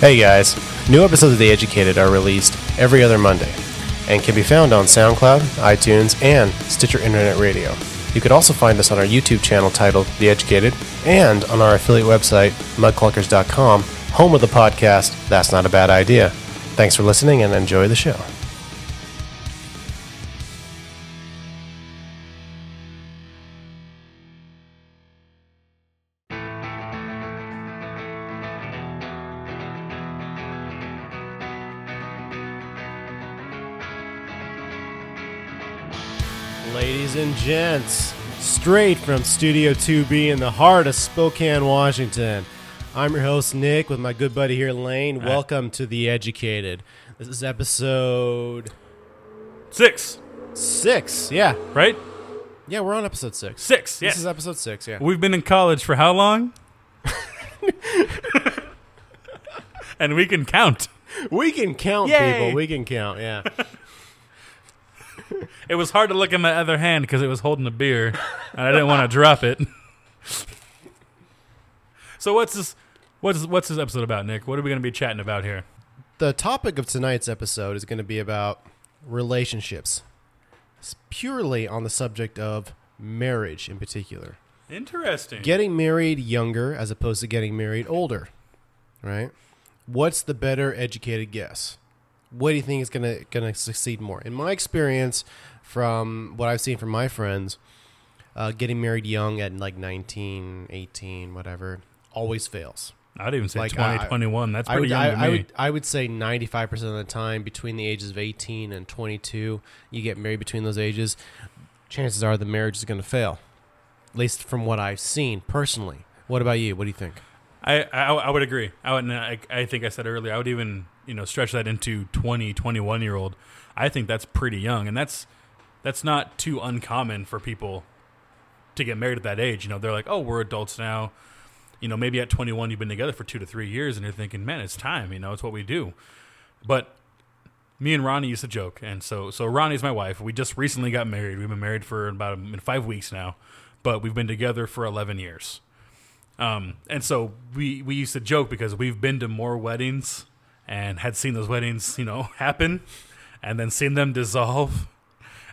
Hey guys, new episodes of The Educated are released every other Monday and can be found on SoundCloud, iTunes, and Stitcher Internet Radio. You can also find us on our YouTube channel titled The Educated and on our affiliate website, mudclunkers.com, home of the podcast That's Not a Bad Idea. Thanks for listening and enjoy the show. Gents, straight from Studio 2B in the heart of Spokane, Washington. I'm your host, Nick, with my good buddy here, Lane. Welcome to The Educated. This is episode Six, six. Yeah. right? Yeah, we're on episode six. Six. This Yes. is episode six, yeah. We've been in college for how long? and we can count. We can count, Yay. people. We can count, yeah. It was hard to look at my other hand because it was holding a beer, and I didn't want to drop it. so what's this? What's what's this episode about, Nick? What are we going to be chatting about here? the topic of tonight's episode is going to be about relationships, It's purely on the subject of marriage in particular. Interesting. Getting married younger as opposed to getting married older, right? What's the better educated guess? What do you think is gonna gonna succeed more? In my experience, from what I've seen from my friends, uh, getting married young at like 19, 18, whatever, always fails. I'd even say Like, twenty I- twenty one. That's I pretty would, young I, to me. I would, I would say 95% of the time between the ages of 18 and 22, you get married between those ages, chances are the marriage is going to fail. At least from what I've seen personally. What about you? What do you think? I, I I would agree. I would. I, I think I said earlier. I would even you know stretch that into 20, 21 year old. I think that's pretty young, and that's that's not too uncommon for people to get married at that age. You know, they're like, oh, we're adults now. You know, maybe at twenty one you've been together for two to three years, and you're thinking, man, it's time. You know, it's what we do. But me and Ronnie used to joke, and so so Ronnie's my wife. We just recently got married. We've been married for about five weeks now, but we've been together for eleven years. Um, and so we we used to joke because we've been to more weddings and had seen those weddings, you know, happen, and then seen them dissolve.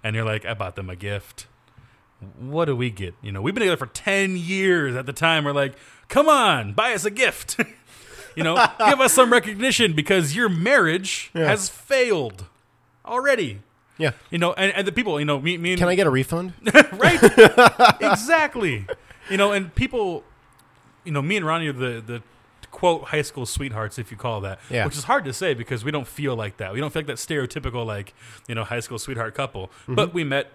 And you're like, I bought them a gift. What do we get? You know, we've been together for ten years. At the time, we're like, come on, buy us a gift. you know, give us some recognition because your marriage Yeah. has failed already. Yeah. You know, and, and the people, you know, me, me and Can I get a refund? right? exactly. You know, and people, you know, me and Ronnie are the the quote high school sweethearts, if you call that. Yeah. Which is hard to say because we don't feel like that. We don't feel like that stereotypical like you know high school sweetheart couple. Mm-hmm. But we met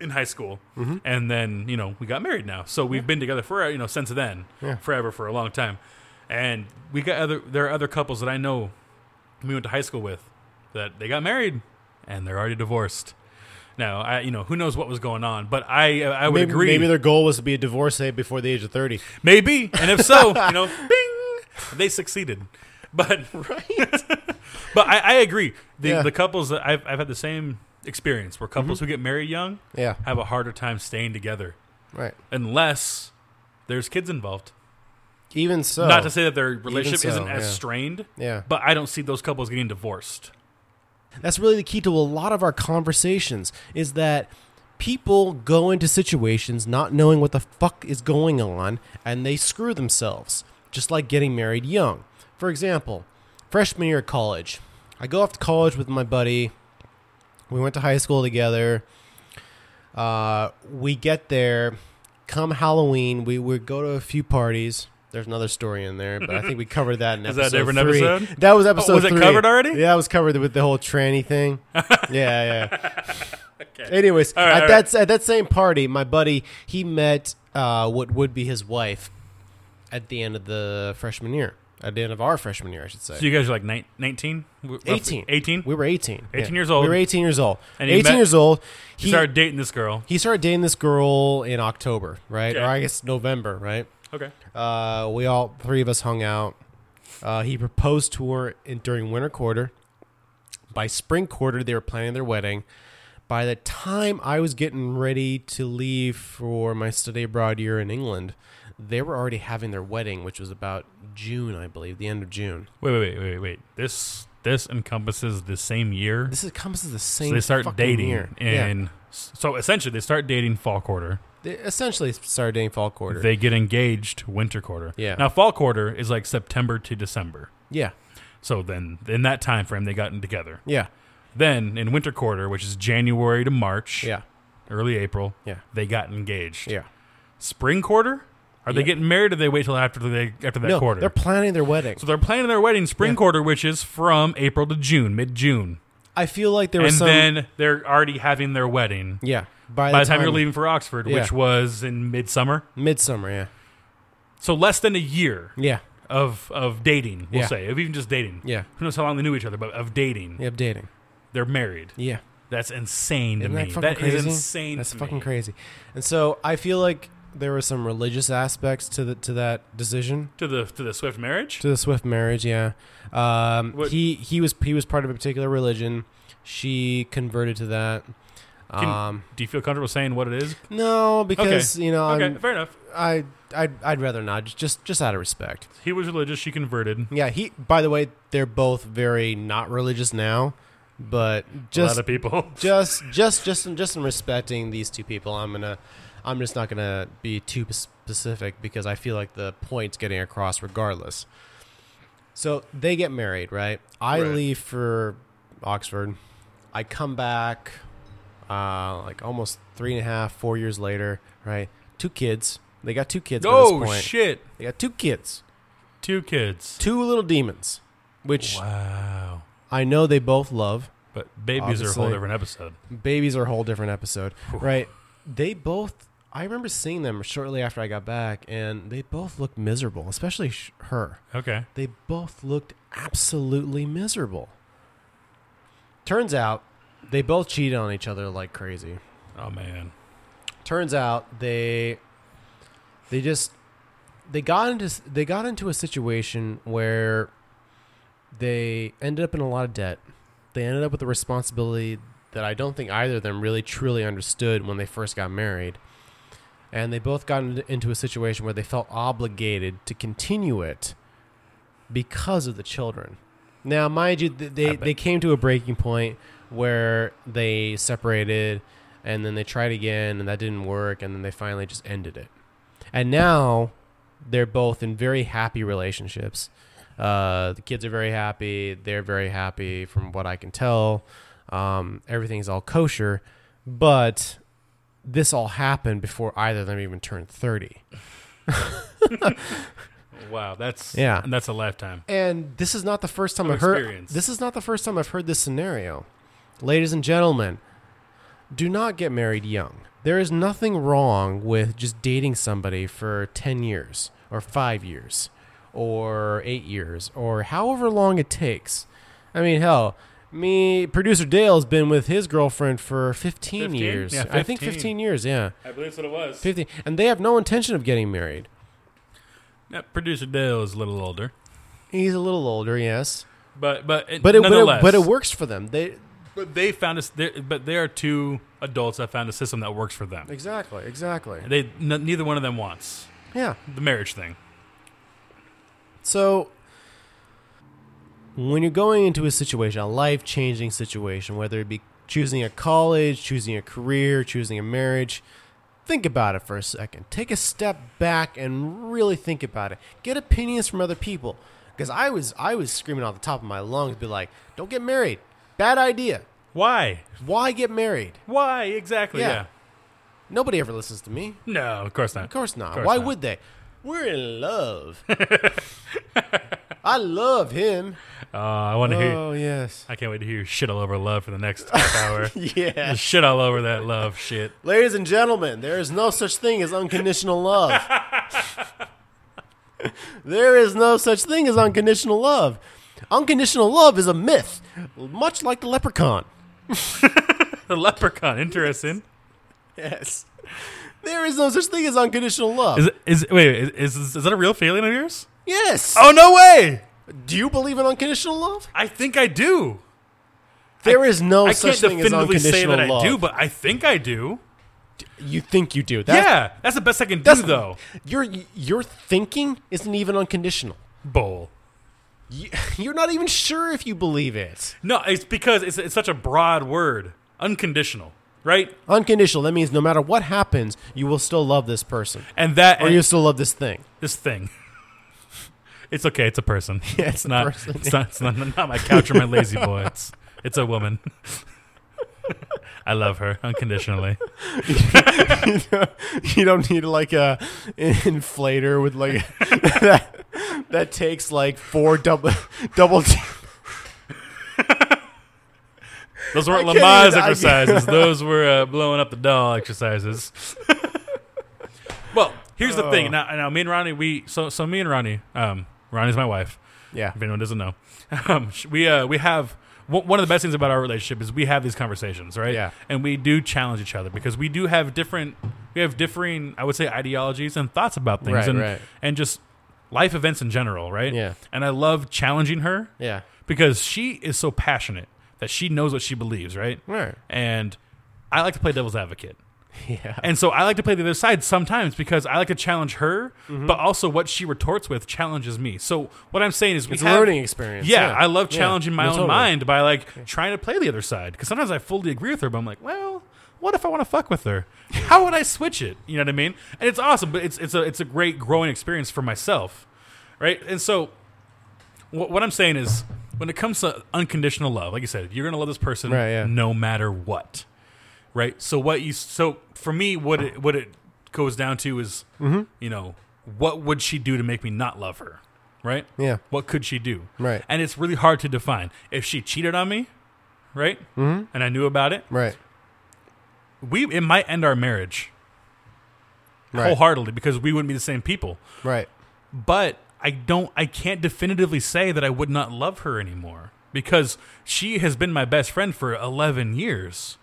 in high school, mm-hmm. and then you know we got married now. So we've been together for you know since then, Yeah. forever for a long time. And we got other. There are other couples that I know we went to high school with that they got married and they're already divorced. Now, I you know who knows what was going on, but I I would maybe, agree. maybe their goal was to be a divorcee before the age of 30. Maybe, and if so, you know, they succeeded. But Right. but I, I agree. The Yeah. the couples that I've I've had the same experience where couples mm-hmm. who get married young yeah. have a harder time staying together Right. unless there's kids involved. Even so. Not to say that their relationship so, isn't as yeah. strained, Yeah. but I don't see those couples getting divorced. That's really the key to a lot of our conversations is that people go into situations not knowing what the fuck is going on and they screw themselves, just like getting married young. For example, freshman year of college. I go off to college with my buddy. We went to high school together. Uh, we get there. Come Halloween, we would go to a few parties. There's another story in there, but I think we covered that in Is that episode different three. episode? That was episode. Oh, was it three. covered already? Yeah, that was covered with the whole tranny thing. yeah, yeah. Okay. Anyways, right, at all that at that same party, my buddy he met uh, what would be his wife at the end of the freshman year. At the end of our freshman year, I should say. So you guys are like nine- 19? 18. 18? we were 18. 18 years old. We were 18 years old. And 18 met- years old. He started dating this girl. he started dating this girl in October, right? Okay. Or I guess November, right? Okay. Uh, we all three of us hung out. Uh, he proposed to her in, during winter quarter. By spring quarter, they were planning their wedding. By the time I was getting ready to leave for my study abroad year in England, they were already having their wedding, which was about June, I believe, the end of June. Wait, wait, wait, wait, wait. This this encompasses the same year. This encompasses the same. so they start dating year. yeah. in. So essentially, they start dating fall quarter. They essentially started dating fall quarter. They get engaged winter quarter. Yeah. Now fall quarter is like September to December. yeah, So then in that time frame they gotten together. yeah, Then in winter quarter, which is January to March, yeah, early April, yeah, they got engaged. yeah. Spring quarter, are they Yeah. getting married or they wait till after they after that no, quarter? they're planning their wedding. so they're planning their wedding spring Yeah. quarter, which is from April to June, mid June, I feel like there was and some. then they're already having their wedding yeah, by, by the time you're leaving for Oxford, Yeah. which was in midsummer. midsummer. Yeah, So less than a year yeah, of of dating, we'll say, of even just dating. yeah. Who knows how long they knew each other, but of dating, Yeah, dating. they're married. Yeah, That's insane to Isn't me. that That is insane. that's fucking me. crazy. And so I feel like there were some religious aspects to the to that decision. To the to the Swift marriage. To the Swift marriage, yeah. Um, What- he he was he was part of a particular religion. She converted to that. Can- Um, Do you feel comfortable saying what it is? no, because you know okay, I'm, fair enough. I I'd, I'd rather not just- just just out of respect. He was religious. She converted. Yeah, he. By the way, they're both very not religious now, but a lot just of people. just just just in, just in respecting these two people, I'm gonna I'm just not gonna be too specific because I feel like the point's getting across regardless. So they get married, right? I Right. leave for Oxford. I come back, uh, like almost three and a half, four years later, right? Two kids. They got two kids. oh this point. shit! They got two kids, Two kids. two little demons, which Wow. I know they both love. But babies are a whole different episode. Babies are a whole different episode, Whew. right? They both. I remember seeing them shortly after I got back, and they both looked miserable, especially sh- her. Okay. They both looked absolutely miserable. Turns out, they both cheated on each other like crazy. Oh man. Turns out they they just they got into they got into a situation where they ended up in a lot of debt. They ended up with a responsibility that I don't think either of them really truly understood when they first got married. And they both got into a situation where they felt obligated to continue it because of the children. Now, mind you, they, they came to a breaking point where they separated and then they tried again and that didn't work and then they finally just ended it. And now they're both in very happy relationships. Uh, the kids are very happy. They're very happy from what I can tell. Um, everything's all kosher. But this all happened before either of them even turned 30. Wow. That's Yeah. And that's a lifetime. And this is not the first time I've heard this is not the first time I've heard this scenario. Ladies and gentlemen, do not get married young. There is nothing wrong with just dating somebody for 10 years or 5 years or 8 years or however long it takes. I mean, hell, me producer Dale has been with his girlfriend for 15, 15? years. Yeah, I think 15. 15 years, yeah. I believe that's what it was. 15 and they have no intention of getting married. Yeah, producer Dale is a little older, He's a little older, yes. but but it, But it, but it, but it works for them. They But they found us. But they are two adults that found a system that works for them. Exactly, exactly. They n- neither one of them wants Yeah. the marriage thing. So when you're going into a situation, a life changing situation, whether it be choosing a college, choosing a career, choosing a marriage, think about it for a second. Take a step back and really think about it. Get opinions from other people. Because I was I was screaming off the top of my lungs, be like, don't get married. Bad idea. Why? Why get married? Why exactly? Yeah. Yeah. Nobody ever listens to me. No, of course not. Of course not. course Why not. would they? We're in love. I love him. Uh, I want to hear. Oh yes. I can't wait to hear shit all over love for the next half hour. Yeah. Just shit all over that love shit. Ladies and gentlemen, there is no such thing as unconditional love. there is no such thing as unconditional love. Unconditional love is a myth, much like the leprechaun. The leprechaun, interesting. Yes. There is no such thing as unconditional love. Is it, is wait is, is is that a real feeling of yours? Yes. Oh no way! Do you believe in unconditional love? I think I do. There is no I such can't thing as definitively say unconditional that love. I do, but I think I do. You think you do. That's, yeah, that's the best I can do, that's- though. Your your thinking isn't even unconditional. Bull. You, you're not even sure if you believe it. No, it's because it's, it's such a broad word. Unconditional, right? Unconditional. That means no matter what happens, you will still love this person, And that or and you still love this thing. this thing. It's okay. It's a person. Yeah, it's it's not. person. It's not. It's not, not my couch or my lazy boy. It's it's a woman. I love her unconditionally. you don't need like a an inflator with like that that takes like four double double. T- Those weren't Lamaze exercises. Those were uh, blowing up the doll exercises. well, here's the thing. Oh. Now, now, me and Ronnie, we so so me and Ronnie, um, Ronnie's my wife. yeah, If anyone doesn't know, um, we uh, we have one one of the best things about our relationship is we have these conversations, right? Yeah. And we do challenge each other because we do have different, we have differing, I would say, ideologies and thoughts about things, Right, and right. and just life events in general, right? Yeah. And I love challenging her yeah, because she is so passionate that she knows what she believes, right? right, And I like to play devil's advocate. yeah, And so I like to play the other side sometimes because I like to challenge her, Mm-hmm. but also what she retorts with challenges me. So what I'm saying is we it's a learning experience. yeah, I love Yeah. challenging my No, own totally. mind by like trying to play the other side. Because sometimes I fully agree with her, but I'm like, well, what if I want to fuck with her? How would I switch it? You know what I mean? And it's awesome, but it's it's a it's a great growing experience for myself, right? And so what, what I'm saying is, when it comes to unconditional love, like you said, you're gonna love this person Right, yeah. no matter what, right? So what you so for me, what it what it goes down to is, Mm-hmm. you know, what would she do to make me not love her, right? Yeah, What could she do? Right. And it's really hard to define. If she cheated on me, right? Mm-hmm. And I knew about it, right, we it might end our marriage right, wholeheartedly because we wouldn't be the same people. right. But I don't I can't definitively say that I would not love her anymore because she has been my best friend for 11 years.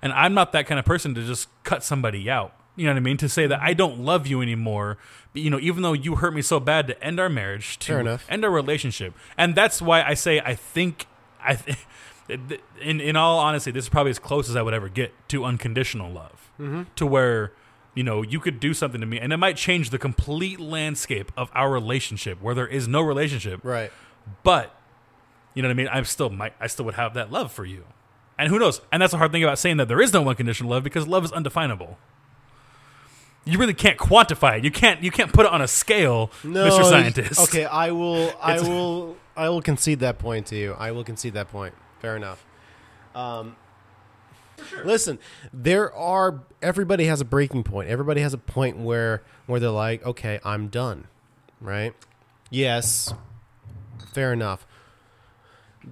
And I'm not that kind of person to just cut somebody out. You know what I mean? To say that I don't love you anymore, but, you know, even though you hurt me so bad to end our marriage, to end our relationship. And that's why I say I think I th- in in all honesty, this is probably as close as I would ever get to unconditional love. Mm-hmm. To where you know you could do something to me, and it might change the complete landscape of our relationship, where there is no relationship. Right. But you know what I mean. I'm still might I still would have that love for you, and who knows? And that's the hard thing about saying that there is no unconditional love because love is undefinable. You really can't quantify it. You can't. You can't put it on a scale, No, Mr. Scientist. Okay, I will. I will. I will concede that point to you. I will concede that point. Fair enough. Um, Listen, there are. Everybody has a breaking point. Everybody has a point where where they're like, okay, I'm done. Right? Yes. Fair enough.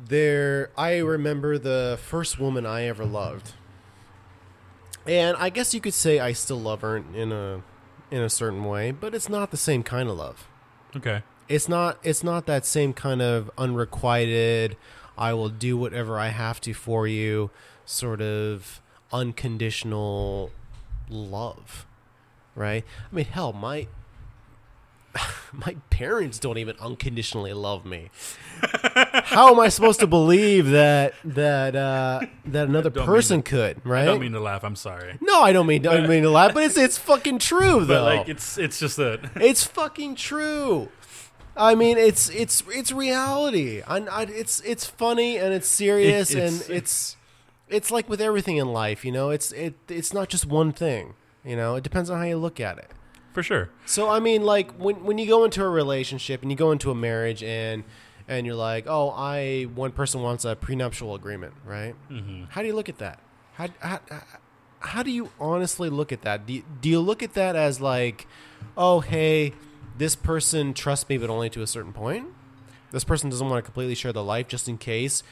There, I remember the first woman I ever loved, and I guess you could say I still love her in a in a certain way, but it's not the same kind of love. Okay. it's not it's not that same kind of unrequited i will do whatever i have to for you sort of unconditional love right? I mean hell my my parents don't even unconditionally love me how am i supposed to believe that that uh that another mean person could right I don't mean to laugh. I'm sorry. no i don't mean i don't mean to laugh but it's it's fucking true though But like it's it's just that it's fucking true. I mean, it's it's it's reality. I, I, it's it's funny and it's serious It- it's- and it's it's like with everything in life, you know. It's it it's not just one thing. You know, it depends on how you look at it. For sure. So I mean, like when when you go into a relationship and you go into a marriage and and you're like, oh, I one person wants a prenuptial agreement, right? Mm-hmm. How do you look at that? How, how how do you honestly look at that? Do you, do you look at that as like, oh, hey, this person trusts me, but only to a certain point? This person doesn't want to completely share the life just in case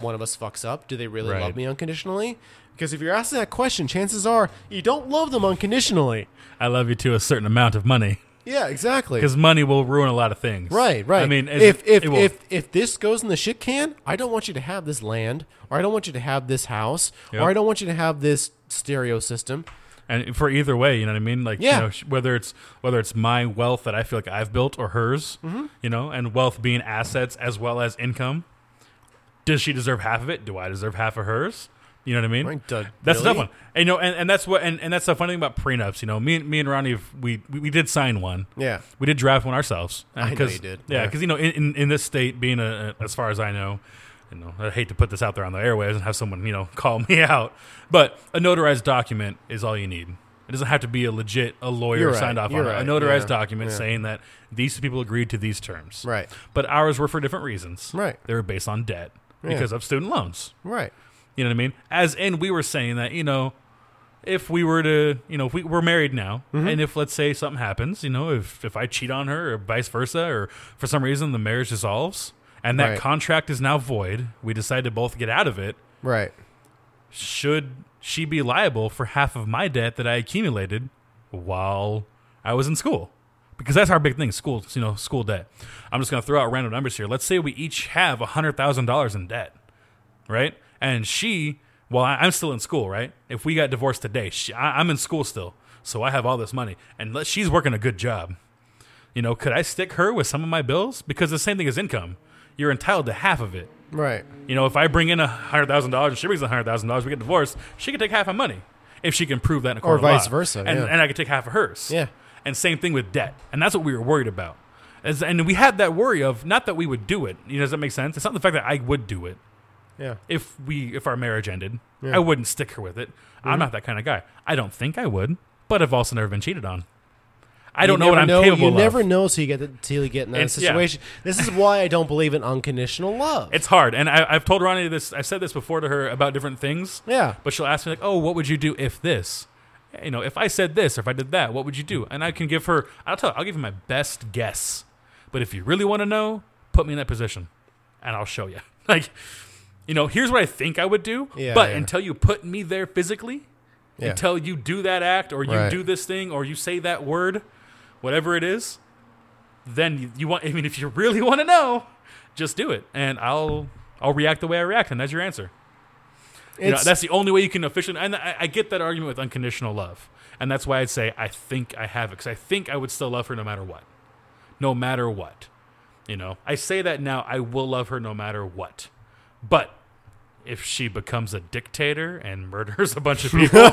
one of us fucks up. Do they really Right. love me unconditionally? Because if you're asking that question, chances are you don't love them unconditionally. I love you to a certain amount of money Yeah, exactly. because money will ruin a lot of things. Right, right. I mean, if if if if this goes in the shit can, I don't want you to have this land, or I don't want you to have this house, Yep. or I don't want you to have this stereo system. and for either way, you know what I mean. Like, Yeah. you know, whether it's whether it's my wealth that I feel like I've built or hers, Mm-hmm. you know, and wealth being assets as well as income. Does she deserve half of it? Do I deserve half of hers? You know what I mean? Right, That's really? a tough one. And, you know, and, and that's what and, and that's the funny thing about prenups. You know, me and me and Ronnie, we, we we did sign one. Yeah. We did draft one ourselves. I know you did. Yeah, Yeah. because you know, in, in, in this state, being a, a- as far as I know, you know, I hate to put this out there on the airways and have someone you know call me out, but a notarized document is all you need. It doesn't have to be a legit a lawyer right. signed off You're on it. A notarized Yeah. document Yeah. saying that these people agreed to these terms. Right. But ours were for different reasons. Right. They were based on debt Yeah. because of student loans. Right. You know what I mean? As and we were saying that you know, if we were to you know if we we're married now, Mm-hmm. and if let's say something happens, you know, if if I cheat on her or vice versa, or for some reason the marriage dissolves and that Right. contract is now void, we decide to both get out of it. Right. Should she be liable for half of my debt that I accumulated while I was in school? Because that's our big thing, school, you know, school debt. I'm just going to throw out random numbers here. Let's say we each have $100,000 in debt, right? And she, well, I, I'm still in school, right? If we got divorced today, she, I, I'm in school still, so I have all this money, and let, she's working a good job. You know, could I stick her with some of my bills? Because the same thing as income, you're entitled to half of it. Right. You know, if I bring in a hundred thousand dollars and she brings a hundred thousand dollars, we get divorced. She can take half my money if she can prove that in a court Or of law. vice versa, and, yeah. and I could take half of hers. Yeah. And same thing with debt, and that's what we were worried about. As, and we had that worry of not that we would do it. You know, does that make sense? It's not the fact that I would do it Yeah. if we if our marriage ended. Yeah. Mm-hmm. I wouldn't stick her with it. I'm not that kind of guy. I don't think I would, but I've also never been cheated on. I don't know what I'm capable You of. You never know till you get the, till you get in that It's- yeah. situation. This is why I don't believe in unconditional love. It's hard, and I, I've told Ronnie this. I've said this before to her about different things. yeah. But she'll ask me like, "Oh, what would you do if this? You know, if I said this or if I did that, what would you do?" And I can give her. I'll tell. Her, I'll give you my best guess. But if you really want to know, put me in that position, and I'll show you. Like, you know, here's what I think I would do. Yeah, but yeah. until you put me there physically, Yeah. until you do that act or you Right. do this thing or you say that word, whatever it is, then you, you want. I mean, if you really want to know, just do it, and I'll I'll react the way I react, and that's your answer. You know, that's the only way you can officially. And I, I get that argument with unconditional love, and that's why I'd say I think I have it because I think I would still love her no matter what, no matter what. You know, I say that now. I will love her no matter what, but if she becomes a dictator and murders a bunch of people,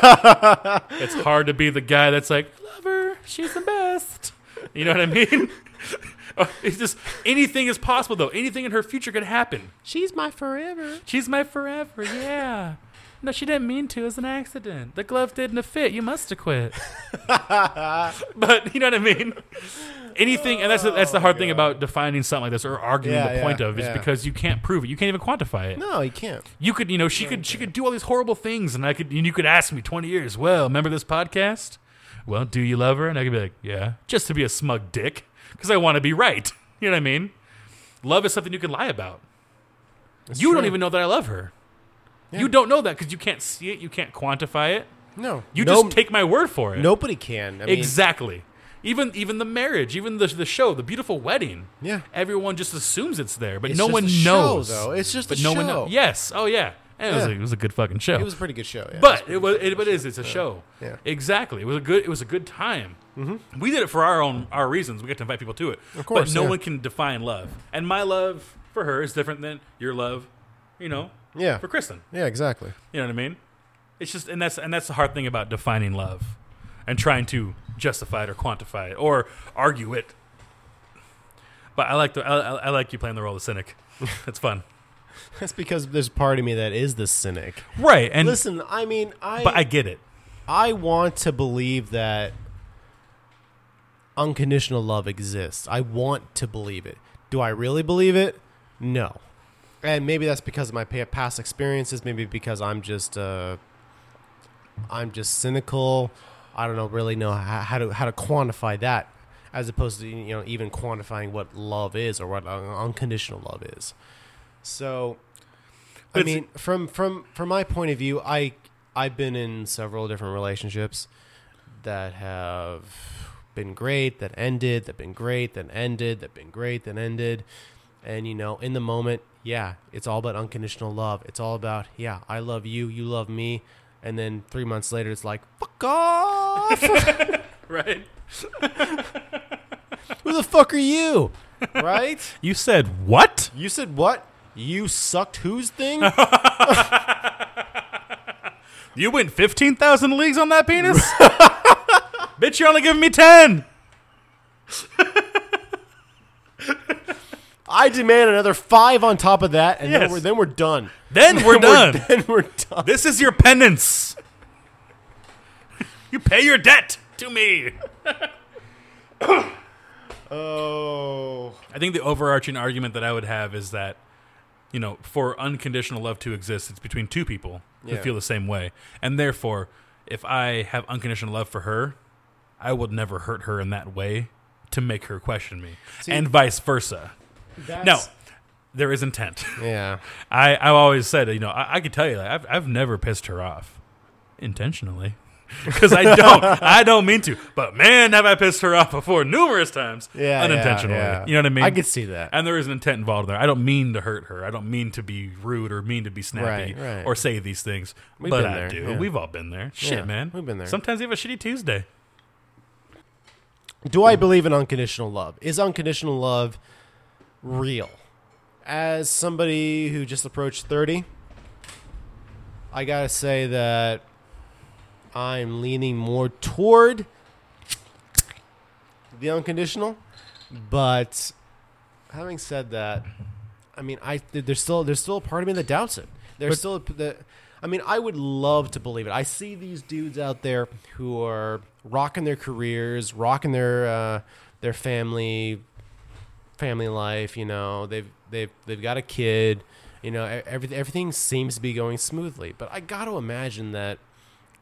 it's hard to be the guy that's like, love her, she's the best. You know what I mean? Oh, it's just anything is possible though. Anything in her future could happen. She's my forever. She's my forever, yeah. No, she didn't mean to. It was an accident. The glove didn't fit. You must have quit. but you know what I mean. Anything, and that's the, that's the hard thing oh, about defining something like this or arguing Yeah, the point yeah, of is yeah. because you can't prove it. You can't even quantify it. No, you can't. You could, you know, she could she could do all these horrible things, and I could, and you could ask me twenty years. Well, remember this podcast? Well, do you love her? And I could be like, yeah, just to be a smug dick because I want to be right. You know what I mean? Love is something you can lie about. It's you don't even know that I love her. Yeah. You don't know that because you can't see it, you can't quantify it. No. You no, just take my word for it. Nobody can. I mean, exactly. Even even the marriage, even the the show, the beautiful wedding. Yeah. Everyone just assumes it's there, but It's no just one a show, knows. though. It's just but a no one knows. Yes. Oh yeah. And it, was Yeah. a, it was a good fucking show. It was a pretty good show. Yeah. but it was it, but it is it's a show. Yeah. Exactly. It was a good it was a good time. Mm-hmm. We did it for our own our reasons. We get to invite people to it. Of course, But no yeah. one can define love. And my love for her is different than your love, you know, yeah. for Kristen. Yeah. Exactly. You know what I mean? It's just, and that's and that's the hard thing about defining love, and trying to justify it or quantify it or argue it. But I like the I, I I like you playing the role of cynic. It's fun, That's because there's part of me that is the cynic. right? And Listen, I mean, I but I get it. I want to believe that unconditional love exists. I want to believe it. Do I really believe it? No. And maybe that's because of my past experiences. Maybe because I'm just uh, I'm just cynical. I don't know really know how, how to how to quantify that, as opposed to you know even quantifying what love is or what unconditional love is. So, I it's- mean, from from from my point of view, I I've been in several different relationships that have been great, that ended, that been great, that ended, that been great, that ended. And you know, in the moment, yeah, it's all about unconditional love. It's all about, yeah, I love you, you love me. And then three months later, it's like, fuck off. Right? Who the fuck are you? Right? You said what? You said what? You sucked whose thing? You went 15,000 leagues on that penis? Bitch, you're only giving me 10. I demand another five on top of that, and then Yes. we're then we're done. Then we're done. Then we're done. This is your penance. You pay your debt to me. Oh, I think the overarching argument that I would have is that, you know, for unconditional love to exist, it's between two people who Yeah. feel the same way. And therefore, if I have unconditional love for her, I would never hurt her in that way to make her question me. See- and vice versa. No, there is intent. Yeah. I, I've always said, you know, I, I could tell you that I've, I've never pissed her off intentionally. Because I don't, I don't mean to. But man, have I pissed her off before numerous times, Yeah. unintentionally. yeah, yeah. You know what I mean? I could see that. and there is an intent involved there. I don't mean to hurt her. I don't mean to be rude or mean to be snappy Right, right. or say these things. We've but I there, do. We've all been there. Shit, man. we've been there. Sometimes you have a shitty Tuesday. Do I believe in unconditional love? Is unconditional love real? As somebody who just approached 30, I got to say that I'm leaning more toward the unconditional. But having said that, I mean, I there's still there's still a part of me that doubts it. There's But- still the, I mean, I would love to believe it. I see these dudes out there who are rocking their careers, rocking their uh, their family family life. You know, they've they've they've got a kid. You know, everything everything seems to be going smoothly. But I got to imagine that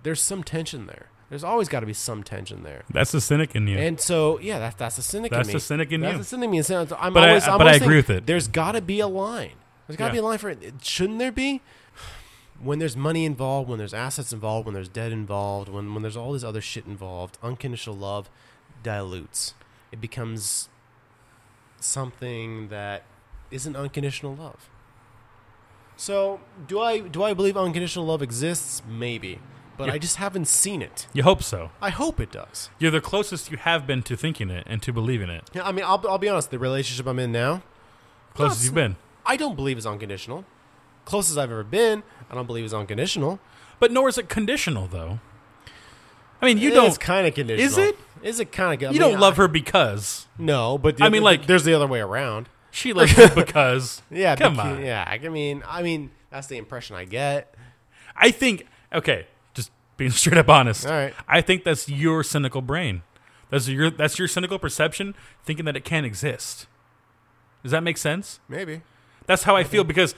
there's some tension there. There's always got to be some tension there. That's the cynic in you. And so, yeah, that's that's the cynic That's in me. the cynic in that's you. the cynic in me. So I'm But always, I'm but I agree with it. There's got to be a line. There's got to Yeah. be a line for it. Shouldn't there be? When there's money involved, when there's assets involved, when there's debt involved, when when there's all this other shit involved, unconditional love dilutes. It becomes something that isn't unconditional love. So, do I do I believe unconditional love exists? Maybe, but. I just haven't seen it. you hope so. I hope it does. You're the closest you have been to thinking it and to believing it. Yeah, I mean, I'll, I'll be honest. The relationship I'm in now, Closest you've been. I don't believe is unconditional. Closest I've ever been, I don't believe is unconditional. But nor is it conditional, though. I mean, you It's don't. kind of conditional. Is it? Is it kind of? You don't love her because No, but the I other- mean, like- there's the other way around. she loves you because. Yeah, Come beca- on. Yeah, I mean, I mean, that's the impression I get. I think okay, being straight up honest. All right. I think that's your cynical brain. That's your that's your cynical perception thinking that it can't exist. Does that make sense? Maybe. That's how I feel because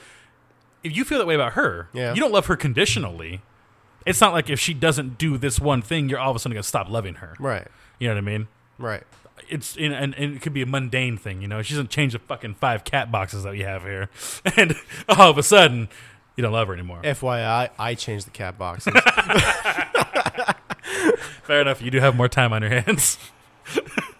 if you feel that way about her, Yeah. you don't love her conditionally. It's not like if she doesn't do this one thing, you're all of a sudden gonna stop loving her. Right. You know what I mean? Right. It's in, and, and it could be a mundane thing, you know. She doesn't change the fucking five cat boxes that we have here, and all of a sudden, you don't love her anymore. FYI, I changed the cat boxes. Fair enough. You do have more time on your hands,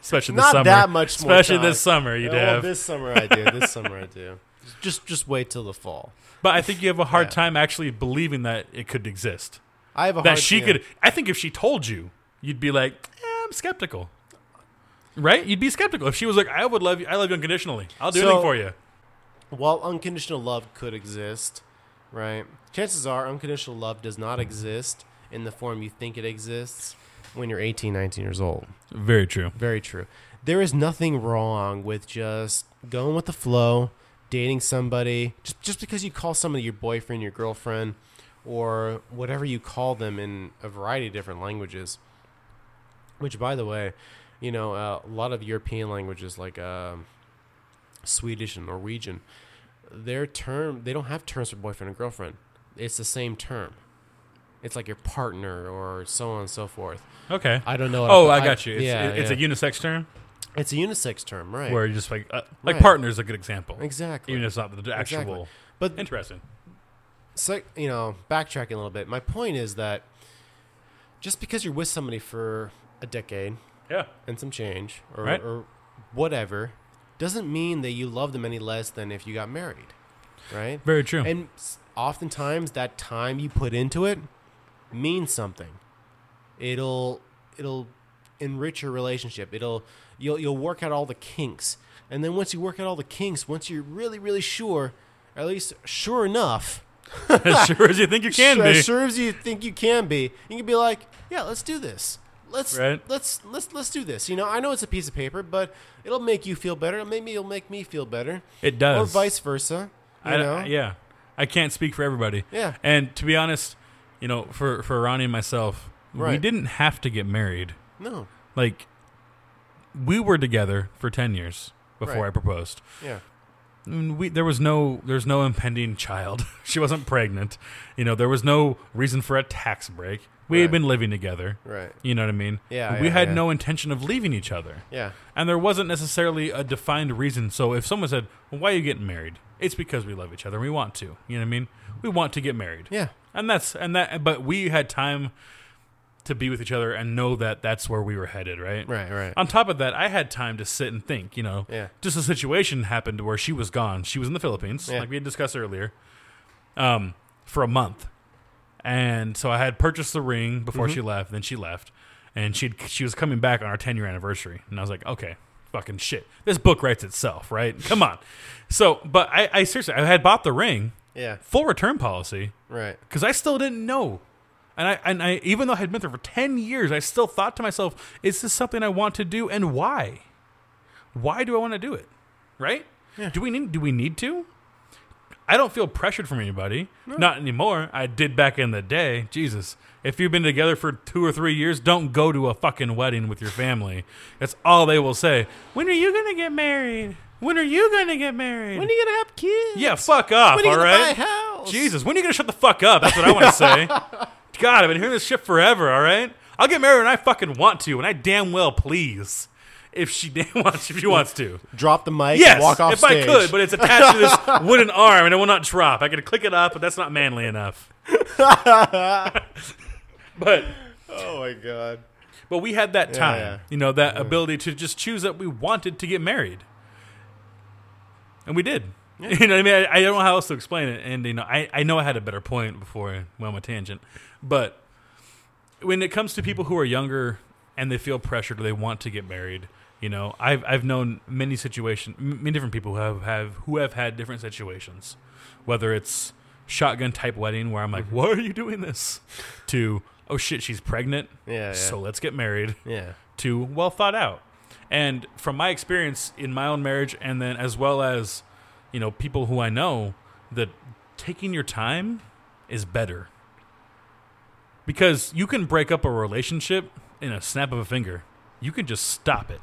especially this Not summer. that much more especially time. this summer, you do. Well, have. this summer I do. This summer I do. Just just wait till the fall. but I think you have a hard Yeah. time actually believing that it could exist. I have a that hard she yeah. could. I think if she told you, you'd be like, eh, I'm skeptical. Right? You'd be skeptical if she was like, "I would love you. I love you unconditionally. I'll do So- anything for you." While unconditional love could exist, right? Chances are unconditional love does not exist in the form you think it exists when you're 18, 19 years old. Very true. Very true. There is nothing wrong with just going with the flow, dating somebody, just just because you call somebody your boyfriend, your girlfriend, or whatever you call them in a variety of different languages. Which, by the way, you know, uh, a lot of European languages like um, Swedish and Norwegian, their term they don't have terms for boyfriend and girlfriend. It's the same term. It's like your partner or so on and so forth. Okay. I don't know. Oh, I- I got you. It's, yeah, it's yeah. a unisex term It's a unisex term, right? where you're just like, uh, like Right. partner is a good example. exactly. Even if it's not the actual. Exactly. But Interesting. so, you know, backtracking a little bit. My point is that just because you're with somebody for a decade Yeah. and some change, or, Right. or whatever, doesn't mean that you love them any less than if you got married, right? Very true. And oftentimes, that time you put into it means something. It'll it'll enrich your relationship. It'll you'll you'll work out all the kinks, and then once you work out all the kinks, once you're really really sure, at least sure enough as sure as you think you can sure, be. As sure as you think you can be, you can be like, yeah, let's do this. Let's Right. let's let's let's do this. You know, I know it's a piece of paper, but it'll make you feel better. Maybe it'll make me feel better, It does. or vice versa. You I, know, yeah, I can't speak for everybody. Yeah. And to be honest, you know, for for Ronnie and myself, we didn't have to get married. no, Like, we were together for ten years before Right. I proposed. yeah, Mm, We, there was no there's no impending child. she wasn't pregnant. You know, there was no reason for a tax break. We had Right. been living together. right, You know what I mean? Yeah, We yeah, had yeah. no intention of leaving each other. yeah, And there wasn't necessarily a defined reason. So if someone said, well, "Why are you getting married?" It's because we love each other and we want to. You know what I mean? We want to get married. yeah, And that's and that but we had time to be with each other and know that that's where we were headed, right? right, right. On top of that, I had time to sit and think, you know. Yeah. Just a situation happened where she was gone. She was in the Philippines, Yeah. like we had discussed earlier. Um for a month. And so I had purchased the ring before Mm-hmm. she left, then she left. And she she was coming back on our 10 year anniversary. And I was like, "Okay, fucking shit. This book writes itself, right? Come on." So, but I, I seriously, I had bought the ring, Yeah, full return policy, right. because I still didn't know. And I and I even though I had been there for ten years, I still thought to myself, is this something I want to do and why? Why do I want to do it? Right? Yeah. Do we need do we need to? I don't feel pressured from anybody. Not anymore. I did back in the day. Jesus. If you've been together for two or three years, don't go to a fucking wedding with your family. That's all they will say. When are you gonna get married? When are you gonna get married? When are you gonna have kids? yeah, fuck off, When are you all gonna right? buy a house? Jesus, when are you gonna shut the fuck up? That's what I want to say. God, I've been hearing this shit forever. All right, I'll get married when I fucking want to, and I damn well please. If she damn wants, if she wants to, Drop the mic. yes, and walk off if stage. I could, but it's attached to this wooden arm and it will not drop. I can click it up, but that's not manly enough. but oh my god. but we had that time, yeah. you know, that ability to just choose that we wanted to get married, and we did. You know what I mean? I, I don't know how else to explain it, and you know, I, I know I had a better point before I went on a tangent, but when it comes to people who are younger and they feel pressured or they want to get married, you know, I've I've known many situations, many different people who have, have who have had different situations, whether it's shotgun type wedding where I'm like, mm-hmm. why are you doing this? To oh shit, she's pregnant, Yeah, yeah. so let's get married Yeah. to well thought out. And from my experience in my own marriage, and then as well as, you know, people who I know, that taking your time is better. Because you can break up a relationship in a snap of a finger. You can just stop it.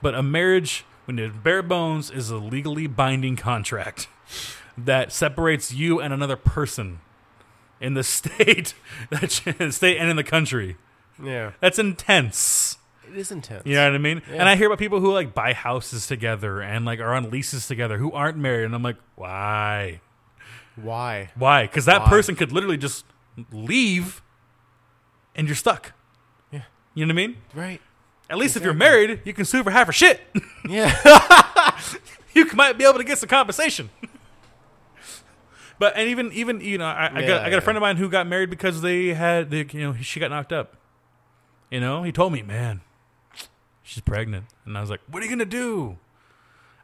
But a marriage, when it's bare bones, is a legally binding contract that separates you and another person in the state, that state and in the country. Yeah. That's intense. It is intense. You know what I mean? Yeah. And I hear about people who like buy houses together and like are on leases together who aren't married, and I'm like, why? Why? Why? Because that Why? person could literally just leave, and you're stuck. Yeah. You know what I mean? Right. At least if you're married, you can sue for half her shit. Yeah. you might be able to get some compensation. but and even even you know I, I got I got yeah. a friend of mine who got married because they had they, you know she got knocked up. You know he told me, man, she's pregnant, and I was like, what are you gonna do?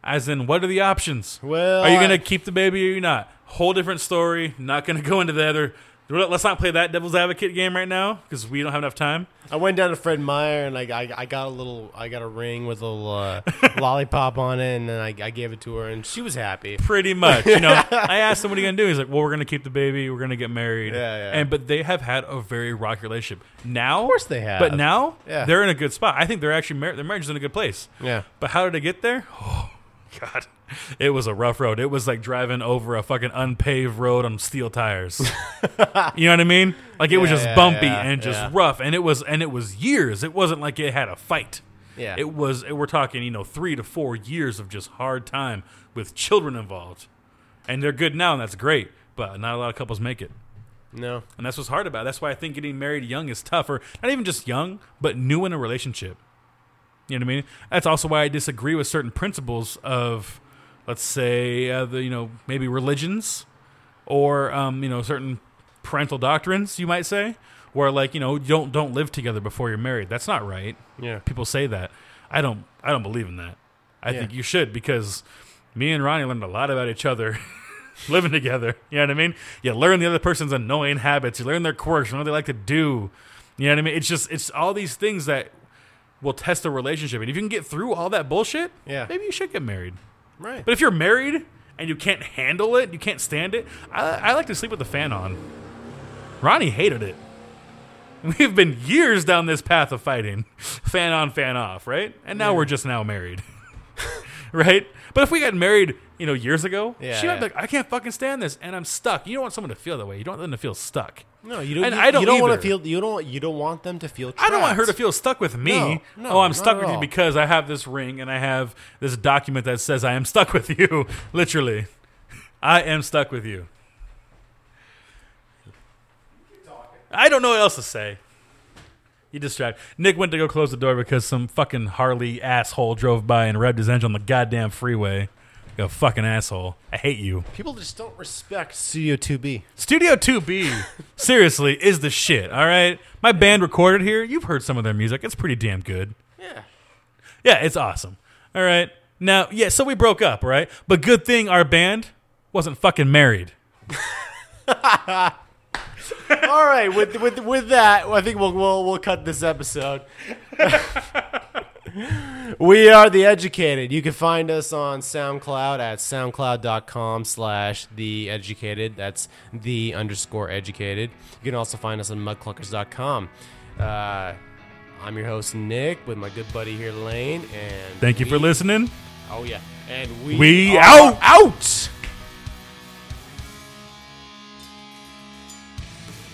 As in, what are the options? well, Are you gonna keep the baby or you not? Whole different story. Not gonna go into the other. Let's not play that devil's advocate game right now because we don't have enough time. I went down to Fred Meyer and like I, I got a little I got a ring with a little uh, lollipop on it and then I, I gave it to her and she was happy. Pretty much, you know. I asked him what are you gonna do. He's like, "Well, we're gonna keep the baby. We're gonna get married." Yeah, yeah. And but they have had a very rocky relationship. Now, Of course they have. But now Yeah. they're in a good spot. I think they're actually mar- their marriage is in a good place. Yeah. But how did it get there? God, it was a rough road. It was like driving over a fucking unpaved road on steel tires. you know what I mean? Like it was just yeah, bumpy yeah, and just yeah. rough, and it was and it was years. It wasn't like it had a fight. Yeah. It was. We're talking, you know, three to four years of just hard time with children involved, and they're good now, and that's great. But not a lot of couples make it, no. and that's what's hard about. it. That's why I think getting married young is tougher. Not even just young, but new in a relationship. You know what I mean? That's also why I disagree with certain principles of, let's say, uh, the you know maybe religions, or um, you know certain parental doctrines, you might say, where like you know you don't don't live together before you're married. That's not right Yeah. people say that. I don't. I don't believe in that. I Yeah. think you should because me and Ronnie learned a lot about each other living together. You know what I mean? You learn the other person's annoying habits. You learn their quirks. You know what they like to do. You know what I mean? It's just it's all these things that will test a relationship. And if you can get through all that bullshit, Yeah. maybe you should get married. Right. But if you're married and you can't handle it, you can't stand it. I, I like to sleep with the fan on. Ronnie hated it. We've been years down this path of fighting, fan on, fan off, right? And now we're just now married, right? But if we got married, you know, years ago, Yeah, she might be like, I can't fucking stand this, and I'm stuck. You don't want someone to feel that way. You don't want them to feel stuck. No, you don't. And you, I don't you don't want to feel. You don't. You don't want them to feel. I don't want her to feel stuck with me. No, no, oh, I'm stuck with you because I have this ring and I have this document that says I am stuck with you. Literally, I am stuck with you. I don't know what else to say. You distract. Nick went to go close the door because some fucking Harley asshole drove by and revved his engine on the goddamn freeway. You fucking asshole. I hate you. People just don't respect Studio 2B. Studio 2B, seriously, is the shit, all right? My band recorded here. You've heard some of their music. It's pretty damn good. Yeah. Yeah, it's awesome. All right. Now, yeah, so we broke up, right? But good thing our band wasn't fucking married. All right. With with with that, I think we'll we'll we'll cut this episode. we are the educated. You can find us on SoundCloud at soundcloud.com slash the educated. That's the underscore educated. You can also find us on mudcluckers.com. Uh, I'm your host Nick with my good buddy here Lane and Thank you for listening. Oh yeah, and we We out. out.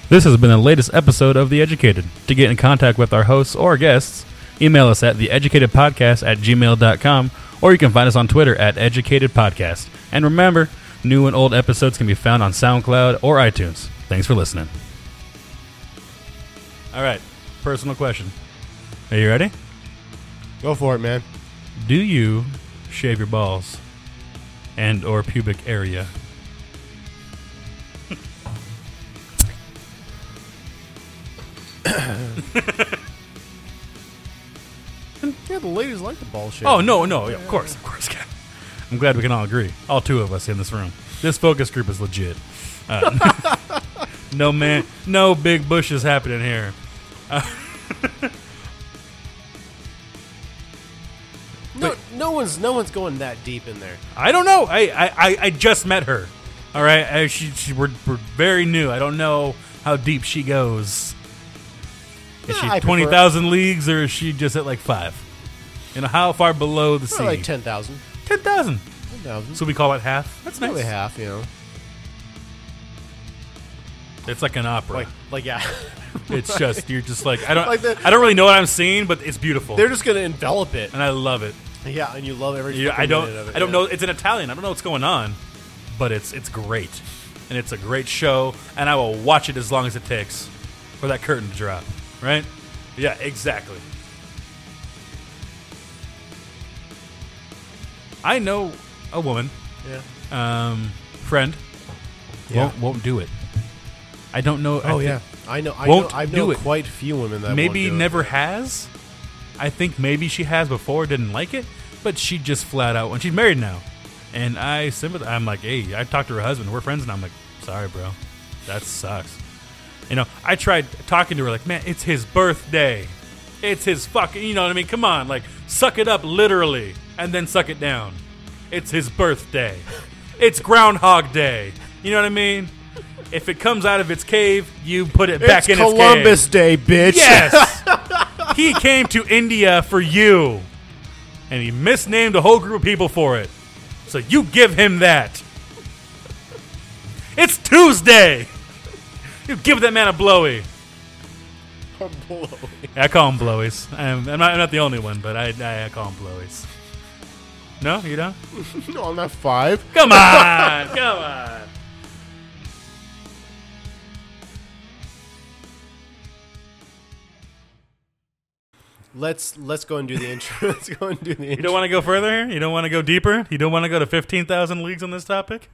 This has been the latest episode of The Educated. To get in contact with our hosts or guests, email us at theeducatedpodcast at gmail.com or you can find us on Twitter at educatedpodcast. And remember, new and old episodes can be found on SoundCloud or iTunes. Thanks for listening. All right, personal question. Are you ready? Go for it, man. Do you shave your balls and or pubic area? Yeah, the ladies like the ball shit. Oh no, no, yeah, of course, of course. yeah. I'm glad we can all agree. All two of us in this room. This focus group is legit. Uh, no man, no big bushes happening here. no, no one's no one's going that deep in there. I don't know. I I, I, I just met her. All right, I, she, she we're, we're very new. I don't know how deep she goes. Is Yeah, she I twenty thousand leagues or is she just at like five? You know how far below the sea? Probably like 10,000. Ten thousand. 10,000. So we call it half. That's nice. Probably half, you know. It's like an opera. Like, like yeah. It's just you're just like I don't Like the- I don't really know what I'm seeing, but it's beautiful They're just going to envelop it. and I love it. Yeah, and you love every Yeah, I don't it, I don't yeah. know. It's in Italian. I don't know what's going on, but it's it's great, and it's a great show, and I will watch it as long as it takes for that curtain to drop. Right? Yeah, exactly. I know a woman, Yeah. um, friend, Yeah. won't won't do it. I don't know. I Oh, thi- yeah. I know. I Won't know, I do know it. quite few women that maybe won't do it. never has. I think maybe she has before, didn't like it, but she just flat out when she's married now. And I sympathize. I'm like, hey, I talked to her husband. We're friends, and I'm like, sorry, bro, that sucks. You know, I tried talking to her like, man, it's his birthday. It's his fucking. You know what I mean? Come on, like, suck it up literally, and then suck it down. It's his birthday. It's Groundhog Day. You know what I mean? If it comes out of its cave, you put it back in it's in Columbus its cave. Day, bitch. Yes. he came to India for you. And he misnamed a whole group of people for it. So you give him that. It's Tuesday. You give that man a blowy. A blowy. I call him blowies. I'm, I'm, not, I'm not the only one, but I, I, I call him blowies. No, you don't? no, I'm not five. Come on, come on. Let's let's go and do the intro. let's go and do the intro. You don't want to go further? You don't want to go deeper? You don't want to go to 15,000 leagues on this topic?